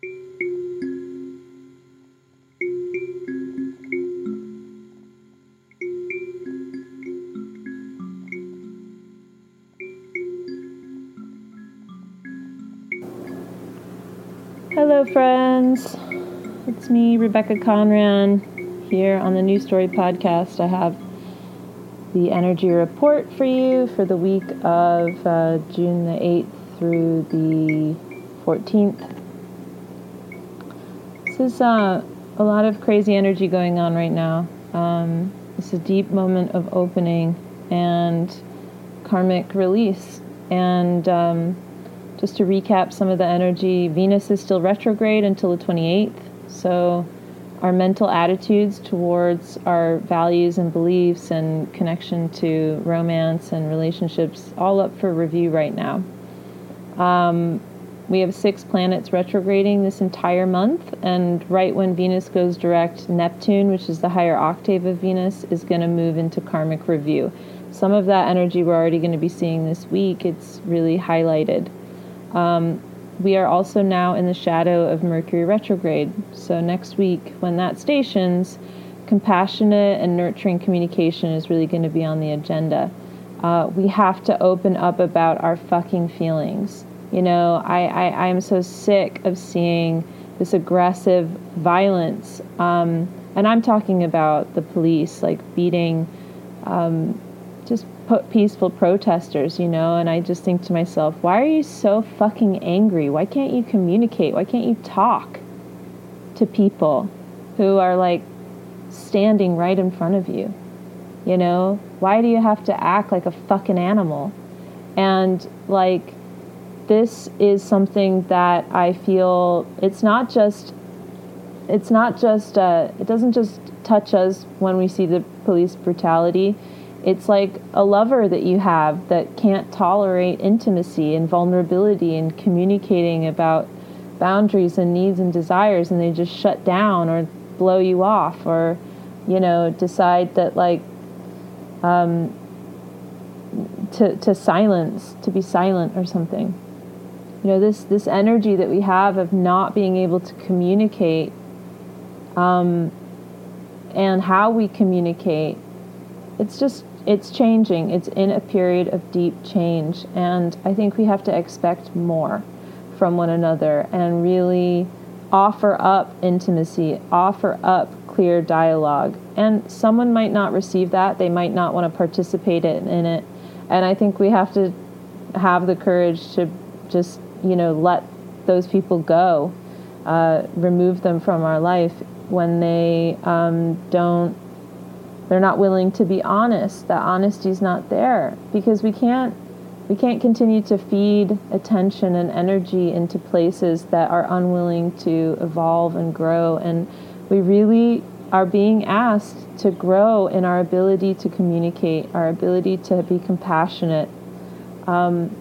Hello, friends. It's me, Rebecca Conran, here on the New Story Podcast. I have the energy report for you for the week of uh, June the 8th through the 14th. This is uh, a lot of crazy energy going on right now. Um, it's a deep moment of opening and karmic release. And um, just to recap some of the energy, Venus is still retrograde until the 28th. So, our mental attitudes towards our values and beliefs and connection to romance and relationships all up for review right now. Um, we have six planets retrograding this entire month, and right when Venus goes direct, Neptune, which is the higher octave of Venus, is going to move into karmic review. Some of that energy we're already going to be seeing this week. It's really highlighted. Um, we are also now in the shadow of Mercury retrograde. So, next week, when that stations, compassionate and nurturing communication is really going to be on the agenda. Uh, we have to open up about our fucking feelings. You know, I, I, am so sick of seeing this aggressive violence. Um, and I'm talking about the police, like beating um, just peaceful protesters, you know, and I just think to myself, why are you so fucking angry? Why can't you communicate? Why can't you talk to people who are like standing right in front of you? You know, why do you have to act like a fucking animal? And like, this is something that I feel it's not just, it's not just, uh, it doesn't just touch us when we see the police brutality it's like a lover that you have that can't tolerate intimacy and vulnerability and communicating about boundaries and needs and desires, and they just shut down or blow you off or, you know, decide that, like, um, to, to silence, to be silent or something. You know, this, this energy that we have of not being able to communicate um, and how we communicate, it's just it's changing. It's in a period of deep change. And I think we have to expect more from one another and really offer up intimacy, offer up clear dialogue. And someone might not receive that, they might not want to participate in it. And I think we have to have the courage to just, you know, let those people go, uh, remove them from our life when they um, don't they're not willing to be honest that is not there because we can't we can't continue to feed attention and energy into places that are unwilling to evolve and grow. And we really are being asked to grow in our ability to communicate our ability to be compassionate. Um,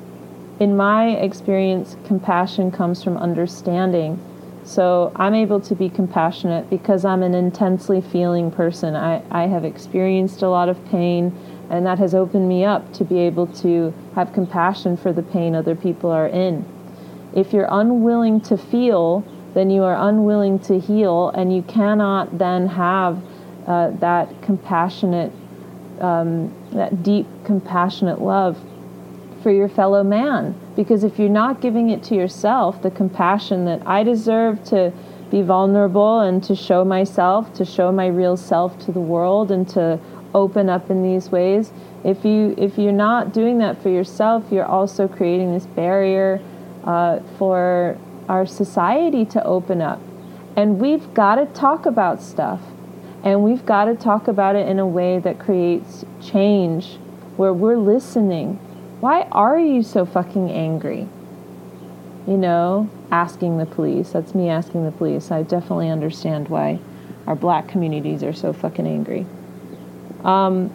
in my experience compassion comes from understanding so I'm able to be compassionate because I'm an intensely feeling person. I, I have experienced a lot of pain, and that has opened me up to be able to have compassion for the pain other people are in. If you're unwilling to feel, then you are unwilling to heal, and you cannot then have uh, that compassionate, um, that deep, compassionate love for your fellow man. Because if you're not giving it to yourself, the compassion that I deserve to be vulnerable and to show myself, to show my real self to the world and to open up in these ways, if you if you're not doing that for yourself, you're also creating this barrier uh, for our society to open up. And we've got to talk about stuff. And we've got to talk about it in a way that creates change, where we're listening, why are you so fucking angry? You know, asking the police. That's me asking the police. I definitely understand why our black communities are so fucking angry. Um,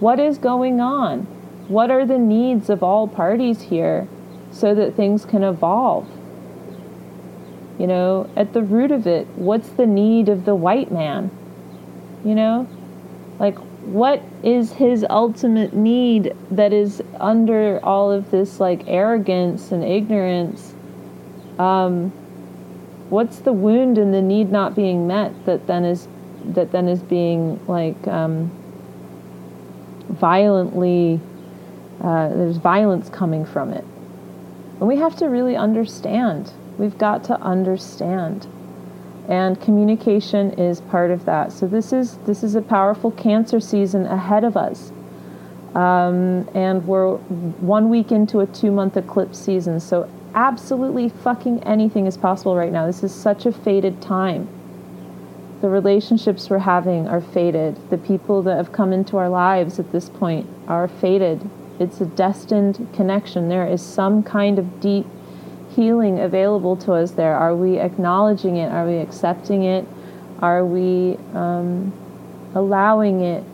what is going on? What are the needs of all parties here so that things can evolve? You know, at the root of it, what's the need of the white man? You know, like what is his ultimate need that is under all of this like arrogance and ignorance? Um, what's the wound and the need not being met that then is that then is being like um, violently uh, there's violence coming from it? And we have to really understand. We've got to understand and communication is part of that so this is this is a powerful cancer season ahead of us um, and we're one week into a two month eclipse season so absolutely fucking anything is possible right now this is such a fated time the relationships we're having are fated. The people that have come into our lives at this point are fated. It's a destined connection. There is some kind of deep healing available to us there. Are we acknowledging it? Are we accepting it? Are we um, allowing it?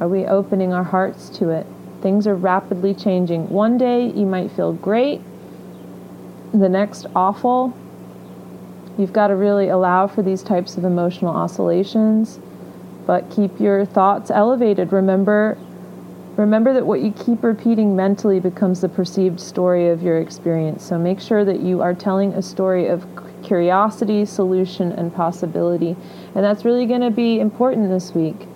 Are we opening our hearts to it? Things are rapidly changing. One day you might feel great, the next awful, You've got to really allow for these types of emotional oscillations, but keep your thoughts elevated. Remember remember that what you keep repeating mentally becomes the perceived story of your experience. So make sure that you are telling a story of curiosity, solution, and possibility. And that's really going to be important this week.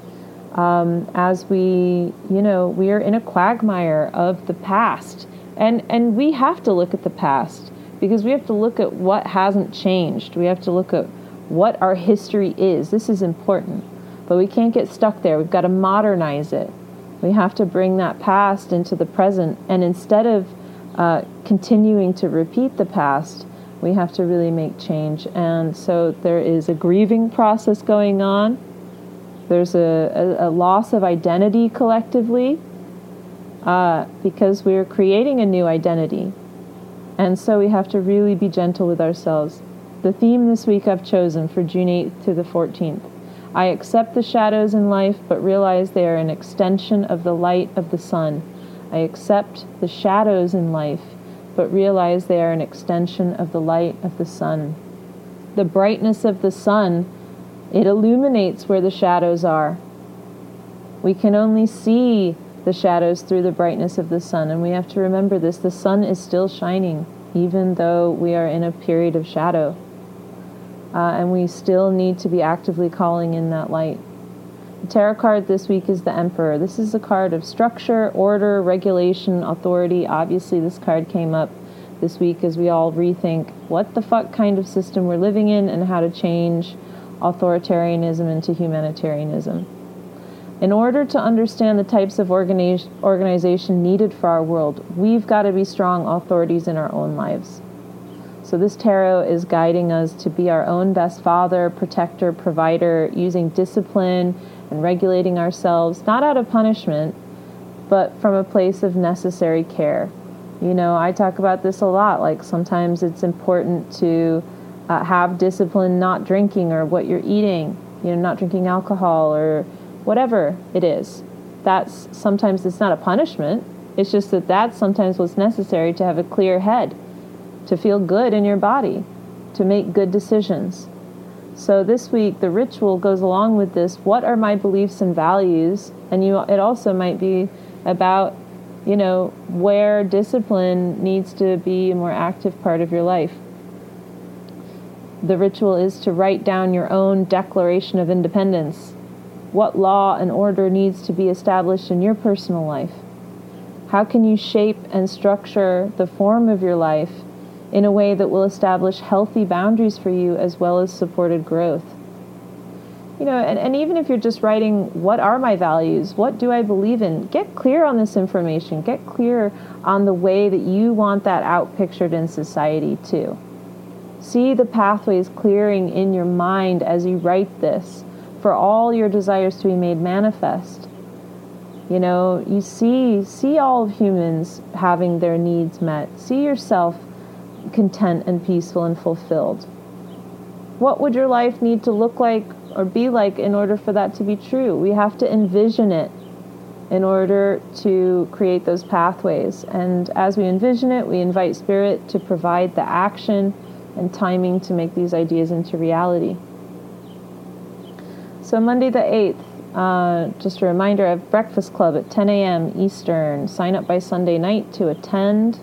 Um, as we, you know, we are in a quagmire of the past. And, and we have to look at the past because we have to look at what hasn't changed. We have to look at what our history is. This is important. But we can't get stuck there. We've got to modernize it. We have to bring that past into the present. And instead of uh, continuing to repeat the past, we have to really make change. And so there is a grieving process going on. There's a, a, a loss of identity collectively uh, because we're creating a new identity. And so we have to really be gentle with ourselves. The theme this week I've chosen for June 8th to the 14th. I accept the shadows in life, but realize they are an extension of the light of the sun. I accept the shadows in life, but realize they are an extension of the light of the sun. The brightness of the sun, it illuminates where the shadows are. We can only see the shadows through the brightness of the sun. And we have to remember this the sun is still shining, even though we are in a period of shadow. Uh, and we still need to be actively calling in that light. The tarot card this week is the Emperor. This is a card of structure, order, regulation, authority. Obviously, this card came up this week as we all rethink what the fuck kind of system we're living in and how to change authoritarianism into humanitarianism. In order to understand the types of organiz- organization needed for our world, we've got to be strong authorities in our own lives. So, this tarot is guiding us to be our own best father, protector, provider, using discipline and regulating ourselves, not out of punishment, but from a place of necessary care. You know, I talk about this a lot. Like, sometimes it's important to uh, have discipline not drinking or what you're eating, you know, not drinking alcohol or whatever it is. That's sometimes it's not a punishment. It's just that that's sometimes what's necessary to have a clear head, to feel good in your body, to make good decisions. So this week the ritual goes along with this. What are my beliefs and values? And you it also might be about you know where discipline needs to be a more active part of your life. The ritual is to write down your own declaration of independence what law and order needs to be established in your personal life? How can you shape and structure the form of your life in a way that will establish healthy boundaries for you as well as supported growth? You know, and, and even if you're just writing, what are my values? What do I believe in? Get clear on this information. Get clear on the way that you want that out pictured in society too. See the pathways clearing in your mind as you write this for all your desires to be made manifest. You know, you see see all of humans having their needs met. See yourself content and peaceful and fulfilled. What would your life need to look like or be like in order for that to be true? We have to envision it in order to create those pathways. And as we envision it, we invite Spirit to provide the action and timing to make these ideas into reality. So Monday the 8th, uh, just a reminder, I have Breakfast Club at 10 a.m. Eastern. Sign up by Sunday night to attend.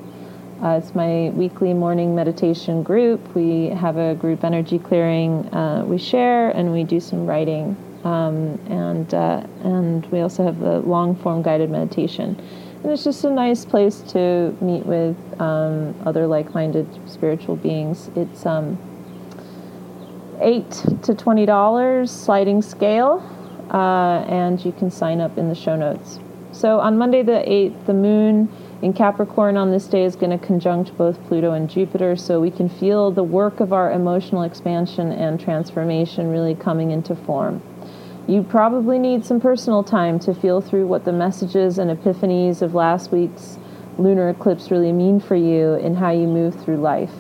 Uh, it's my weekly morning meditation group. We have a group energy clearing uh, we share, and we do some writing. Um, and uh, and we also have the long form guided meditation. And it's just a nice place to meet with um, other like minded spiritual beings. It's um, eight to twenty dollars sliding scale, uh, and you can sign up in the show notes. So on Monday the eighth, the moon in Capricorn on this day is going to conjunct both Pluto and Jupiter, so we can feel the work of our emotional expansion and transformation really coming into form. You probably need some personal time to feel through what the messages and epiphanies of last week's lunar eclipse really mean for you in how you move through life.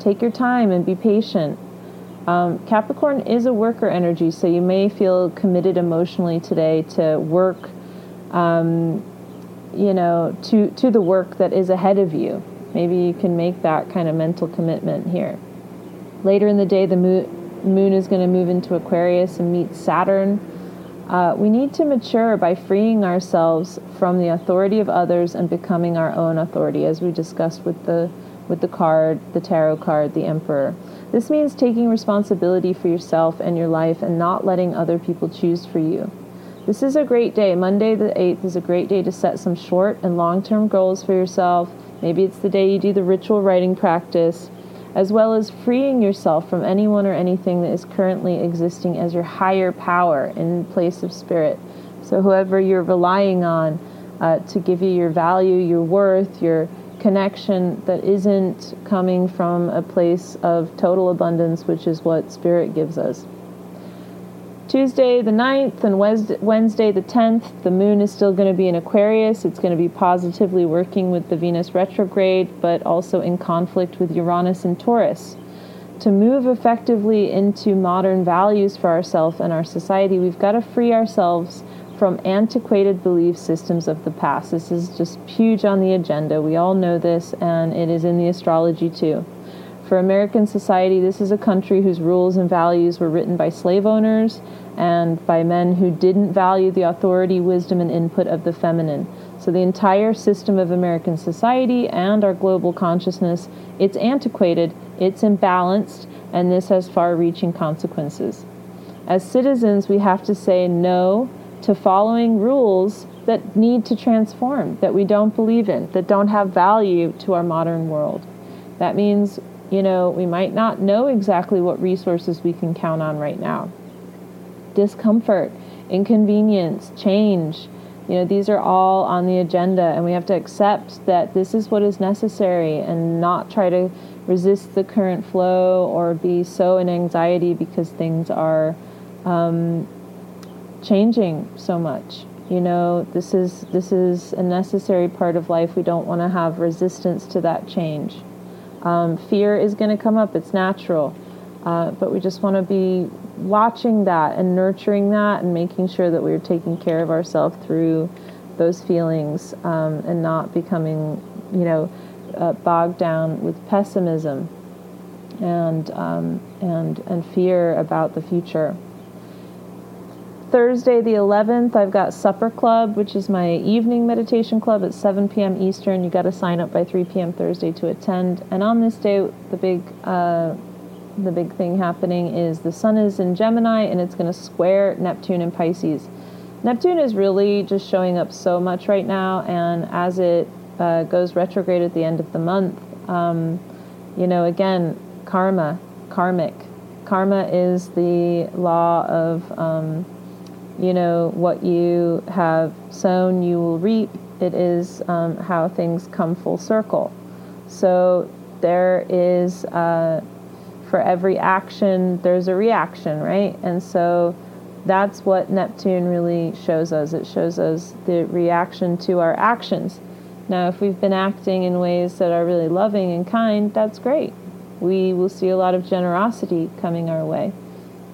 Take your time and be patient. Um, Capricorn is a worker energy, so you may feel committed emotionally today to work, um, you know, to, to the work that is ahead of you. Maybe you can make that kind of mental commitment here. Later in the day, the moon, is going to move into Aquarius and meet Saturn. Uh, we need to mature by freeing ourselves from the authority of others and becoming our own authority, as we discussed with the with the card, the tarot card, the Emperor. This means taking responsibility for yourself and your life and not letting other people choose for you. This is a great day. Monday the 8th is a great day to set some short and long term goals for yourself. Maybe it's the day you do the ritual writing practice, as well as freeing yourself from anyone or anything that is currently existing as your higher power in place of spirit. So, whoever you're relying on uh, to give you your value, your worth, your connection that isn't coming from a place of total abundance, which is what Spirit gives us. Tuesday the 9th and Wednesday the 10th, the moon is still going to be in Aquarius. It's going to be positively working with the Venus retrograde, but also in conflict with Uranus and Taurus. To move effectively into modern values for ourselves and our society, we've got to free ourselves from antiquated belief systems of the past. This is just huge on the agenda. We all know this, and it is in the astrology too. For American society, this is a country whose rules and values were written by slave owners and by men who didn't value the authority, wisdom, and input of the feminine. So the entire system of American society and our global consciousness, it's antiquated, it's imbalanced, and this has far-reaching consequences. As citizens, we have to say no to following rules that need to transform, that we don't believe in, that don't have value to our modern world. That means, you know, we might not know exactly what resources we can count on right now. Discomfort, inconvenience, change, you know, these are all on the agenda, and we have to accept that this is what is necessary and not try to resist the current flow or be so in anxiety because things are um, changing so much. You know, this is this is a necessary part of life. We don't want to have resistance to that change. Um, fear is going to come up; it's natural, uh, but we just want to be watching that and nurturing that, and making sure that we're taking care of ourselves through those feelings um, and not becoming, you know, uh, bogged down with pessimism and um, and and fear about the future. Thursday, the 11th, I've got Supper Club, which is my evening meditation club at 7 p.m. Eastern. You got to sign up by 3 p.m. Thursday to attend. And on this day, the big uh, the big thing happening is the Sun is in Gemini and it's going to square Neptune in Pisces. Neptune is really just showing up so much right now, and as it uh, goes retrograde at the end of the month, um, you know, again, karma, karmic. Karma is the law of um, you know, what you have sown, you will reap. It is um, how things come full circle. So there is, uh, for every action, there's a reaction, right? And so that's what Neptune really shows us. It shows us the reaction to our actions. Now, if we've been acting in ways that are really loving and kind, that's great. We will see a lot of generosity coming our way.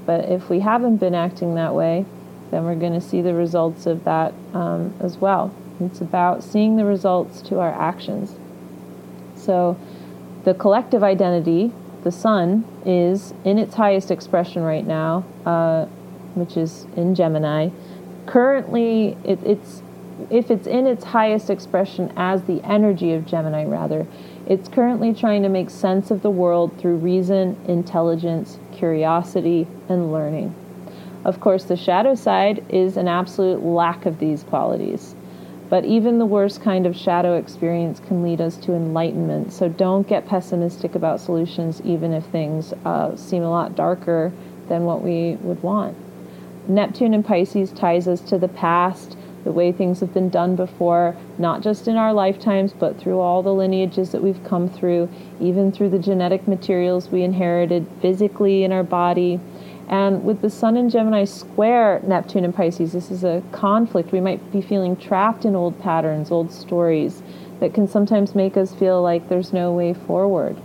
But if we haven't been acting that way, then we're going to see the results of that um, as well. It's about seeing the results to our actions. So, the collective identity, the sun, is in its highest expression right now, uh, which is in Gemini. Currently, it, it's if it's in its highest expression as the energy of Gemini, rather, it's currently trying to make sense of the world through reason, intelligence, curiosity, and learning. Of course, the shadow side is an absolute lack of these qualities. But even the worst kind of shadow experience can lead us to enlightenment. So don't get pessimistic about solutions, even if things uh, seem a lot darker than what we would want. Neptune in Pisces ties us to the past, the way things have been done before, not just in our lifetimes, but through all the lineages that we've come through, even through the genetic materials we inherited physically in our body. And with the Sun in Gemini square Neptune and Pisces, this is a conflict. We might be feeling trapped in old patterns, old stories that can sometimes make us feel like there's no way forward.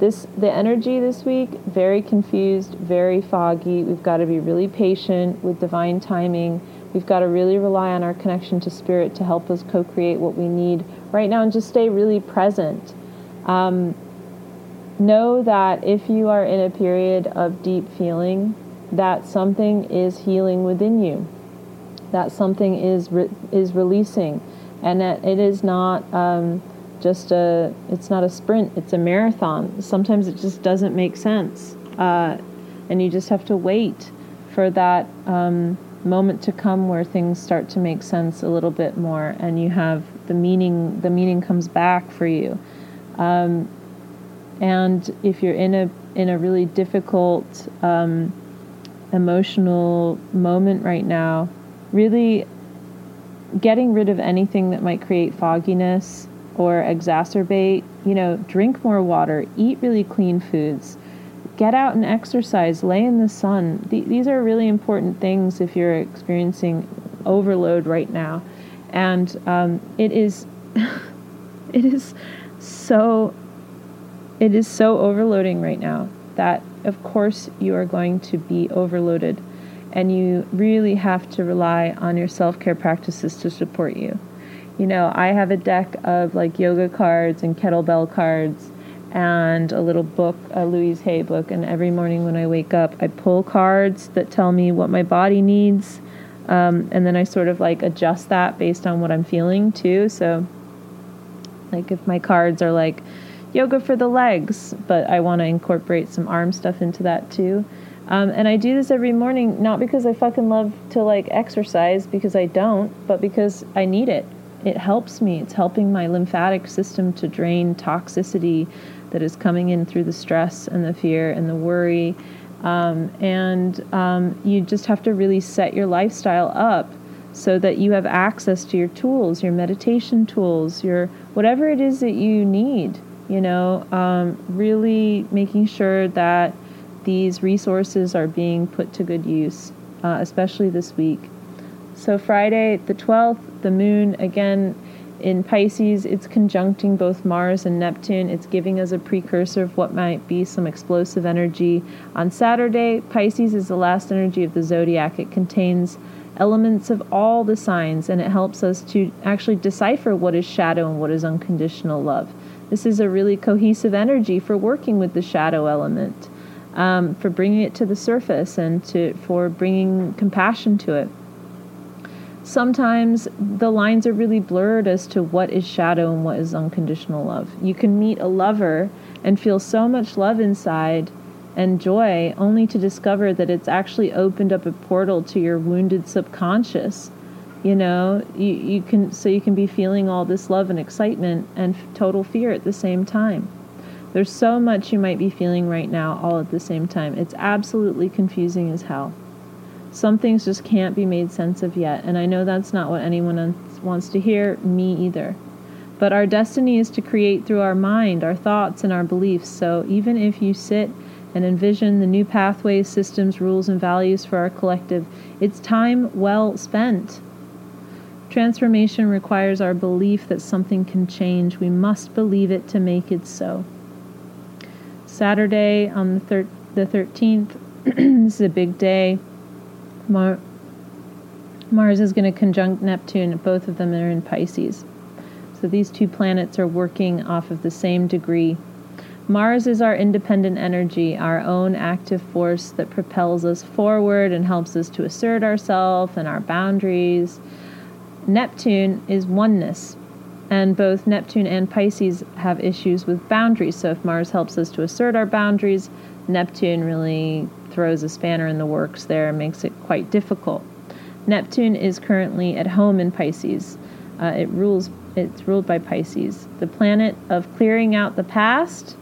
This the energy this week very confused, very foggy. We've got to be really patient with divine timing. We've got to really rely on our connection to spirit to help us co-create what we need right now and just stay really present. Um, know that if you are in a period of deep feeling, that something is healing within you, that something is re- is releasing, and that it is not um, just a it's not a sprint; it's a marathon. Sometimes it just doesn't make sense, uh, and you just have to wait for that um, moment to come where things start to make sense a little bit more, and you have the meaning. The meaning comes back for you. Um, and if you're in a in a really difficult um, emotional moment right now, really getting rid of anything that might create fogginess or exacerbate, you know, drink more water, eat really clean foods, get out and exercise, lay in the sun. Th- these are really important things if you're experiencing overload right now. And um, it is, it is so it is so overloading right now that, of course, you are going to be overloaded, and you really have to rely on your self care practices to support you. You know, I have a deck of like yoga cards and kettlebell cards and a little book, a Louise Hay book, and every morning when I wake up, I pull cards that tell me what my body needs. Um, and then I sort of like adjust that based on what I'm feeling too. So, like, if my cards are like, yoga for the legs, but I want to incorporate some arm stuff into that too. Um, and I do this every morning, not because I fucking love to like exercise, because I don't, but because I need it. It helps me. It's helping my lymphatic system to drain toxicity that is coming in through the stress and the fear and the worry. Um, and um, you just have to really set your lifestyle up so that you have access to your tools, your meditation tools, your whatever it is that you need you know, um, really making sure that these resources are being put to good use, uh, especially this week. So, Friday, the 12th, the moon, again, in Pisces, it's conjuncting both Mars and Neptune. It's giving us a precursor of what might be some explosive energy. On Saturday, Pisces is the last energy of the zodiac. It contains elements of all the signs and it helps us to actually decipher what is shadow and what is unconditional love. This is a really cohesive energy for working with the shadow element, um, for bringing it to the surface and to for bringing compassion to it. Sometimes the lines are really blurred as to what is shadow and what is unconditional love. You can meet a lover and feel so much love inside and joy only to discover that it's actually opened up a portal to your wounded subconscious you know you, you can so you can be feeling all this love and excitement and f- total fear at the same time. There's so much you might be feeling right now all at the same time. It's absolutely confusing as hell. Some things just can't be made sense of yet and i know that's not what anyone wants to hear me either. But our destiny is to create through our mind our thoughts and our beliefs. So even if you sit and envision the new pathways systems rules and values for our collective it's time well spent Transformation requires our belief that something can change. We must believe it to make it so. Saturday on the, thir- the 13th, this is a big day. Mar- Mars is going to conjunct Neptune. Both of them are in Pisces. So these two planets are working off of the same degree. Mars is our independent energy, our own active force that propels us forward and helps us to assert ourselves and our boundaries Neptune is oneness. And both Neptune and Pisces have issues with boundaries. So if Mars helps us to assert our boundaries, Neptune really throws a spanner in the works there and makes it quite difficult. Neptune is currently at home in Pisces. Uh, it rules. It's ruled by Pisces, the planet of clearing out the past,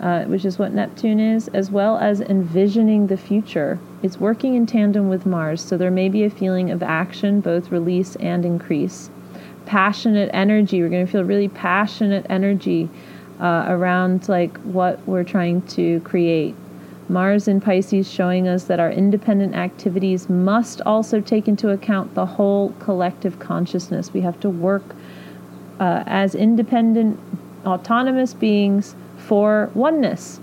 uh, which is what Neptune is, as well as envisioning the future. It's working in tandem with Mars, so there may be a feeling of action, both release and increase. Passionate energy. We're going to feel really passionate energy uh, around like what we're trying to create. Mars in Pisces showing us that our independent activities must also take into account the whole collective consciousness. We have to work uh, as independent, autonomous beings for oneness.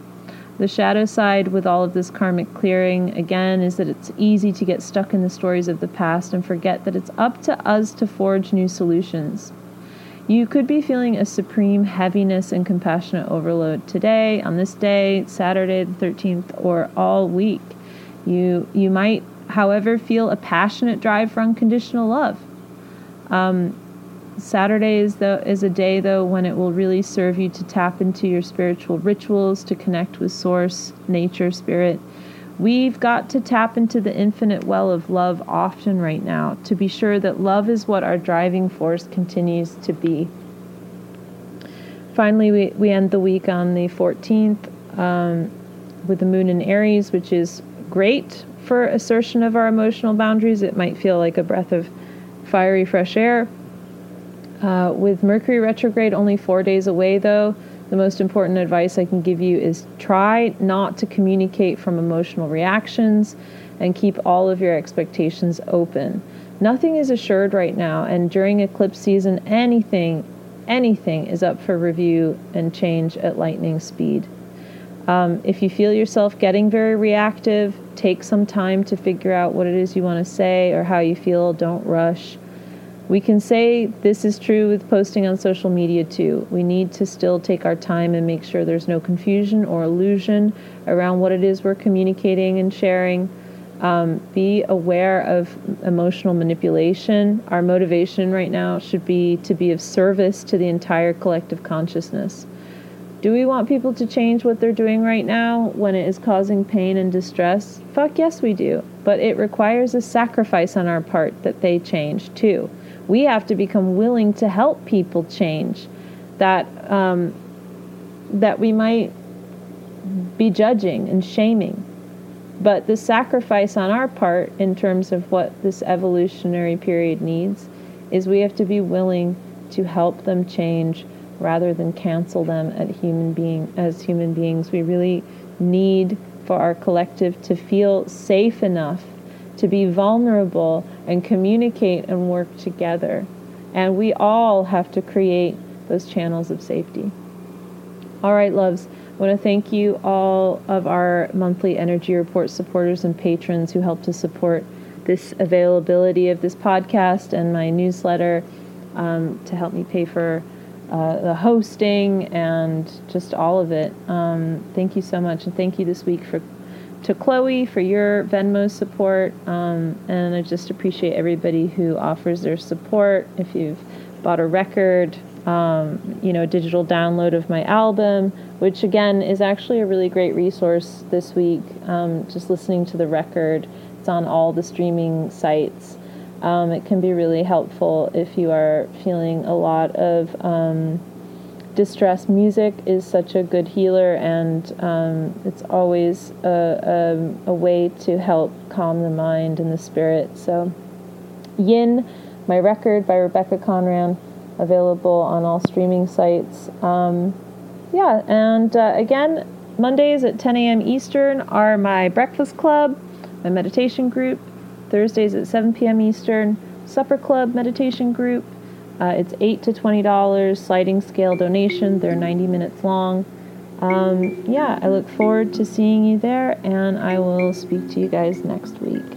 The shadow side with all of this karmic clearing, again, is that it's easy to get stuck in the stories of the past and forget that it's up to us to forge new solutions. You could be feeling a supreme heaviness and compassionate overload today, on this day, Saturday the 13th, or all week. You, you might, however, feel a passionate drive for unconditional love. Um, Saturday is, the, is a day, though, when it will really serve you to tap into your spiritual rituals, to connect with Source, nature, spirit, We've got to tap into the infinite well of love often right now to be sure that love is what our driving force continues to be. Finally, we, we end the week on the 14th um, with the moon in Aries, which is great for assertion of our emotional boundaries. It might feel like a breath of fiery fresh air. Uh, with Mercury retrograde only four days away, though, the most important advice I can give you is try not to communicate from emotional reactions and keep all of your expectations open. Nothing is assured right now, and during eclipse season, anything, anything is up for review and change at lightning speed. Um, if you feel yourself getting very reactive, take some time to figure out what it is you want to say or how you feel. Don't rush. We can say this is true with posting on social media too. We need to still take our time and make sure there's no confusion or illusion around what it is we're communicating and sharing. Um, be aware of emotional manipulation. Our motivation right now should be to be of service to the entire collective consciousness. Do we want people to change what they're doing right now when it is causing pain and distress? Fuck yes, we do. But it requires a sacrifice on our part that they change too we have to become willing to help people change that um, that we might be judging and shaming. But the sacrifice on our part in terms of what this evolutionary period needs is we have to be willing to help them change rather than cancel them at human being as human beings. We really need for our collective to feel safe enough to be vulnerable and communicate and work together. And we all have to create those channels of safety. All right, loves. I want to thank you all of our monthly energy report supporters and patrons who help to support this availability of this podcast and my newsletter um, to help me pay for uh, the hosting and just all of it. Um, thank you so much, and thank you this week for to Chloe for your Venmo support. Um, and I just appreciate everybody who offers their support. If you've bought a record, um, you know, a digital download of my album, which again is actually a really great resource this week. Um, just listening to the record, it's on all the streaming sites. Um, it can be really helpful if you are feeling a lot of um, distress music is such a good healer, and um, it's always a, a, a, way to help calm the mind and the spirit. So, Yin, my record by Rebecca Conran, available on all streaming sites. Um, yeah, and uh, again, Mondays at 10 a.m. Eastern are my breakfast club, my meditation group. Thursdays at 7 p.m. Eastern, supper club meditation group. Uh, it's eight to twenty dollars sliding scale donation. They're ninety minutes long. Um, yeah, I look forward to seeing you there, and I will speak to you guys next week.